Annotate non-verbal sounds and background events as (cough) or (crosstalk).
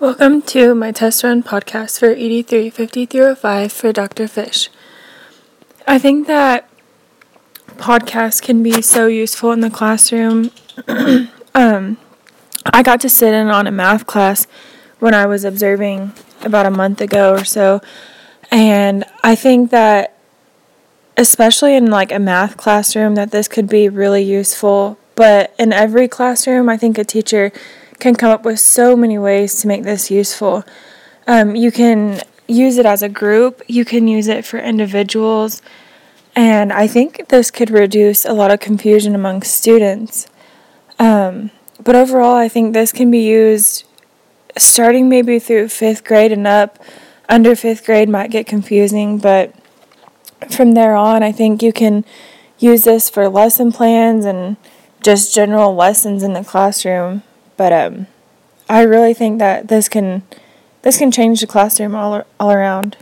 Welcome to my test run podcast for ED35305 for Dr. Fish. I think that podcasts can be so useful in the classroom. (clears throat) um, I got to sit in on a math class when I was observing about a month ago or so, and I think that especially in like a math classroom that this could be really useful, but in every classroom I think a teacher can come up with so many ways to make this useful. Um, you can use it as a group, you can use it for individuals, and I think this could reduce a lot of confusion among students. Um, but overall, I think this can be used starting maybe through fifth grade and up. Under fifth grade might get confusing, but from there on, I think you can use this for lesson plans and just general lessons in the classroom. But um, I really think that this can this can change the classroom all all around.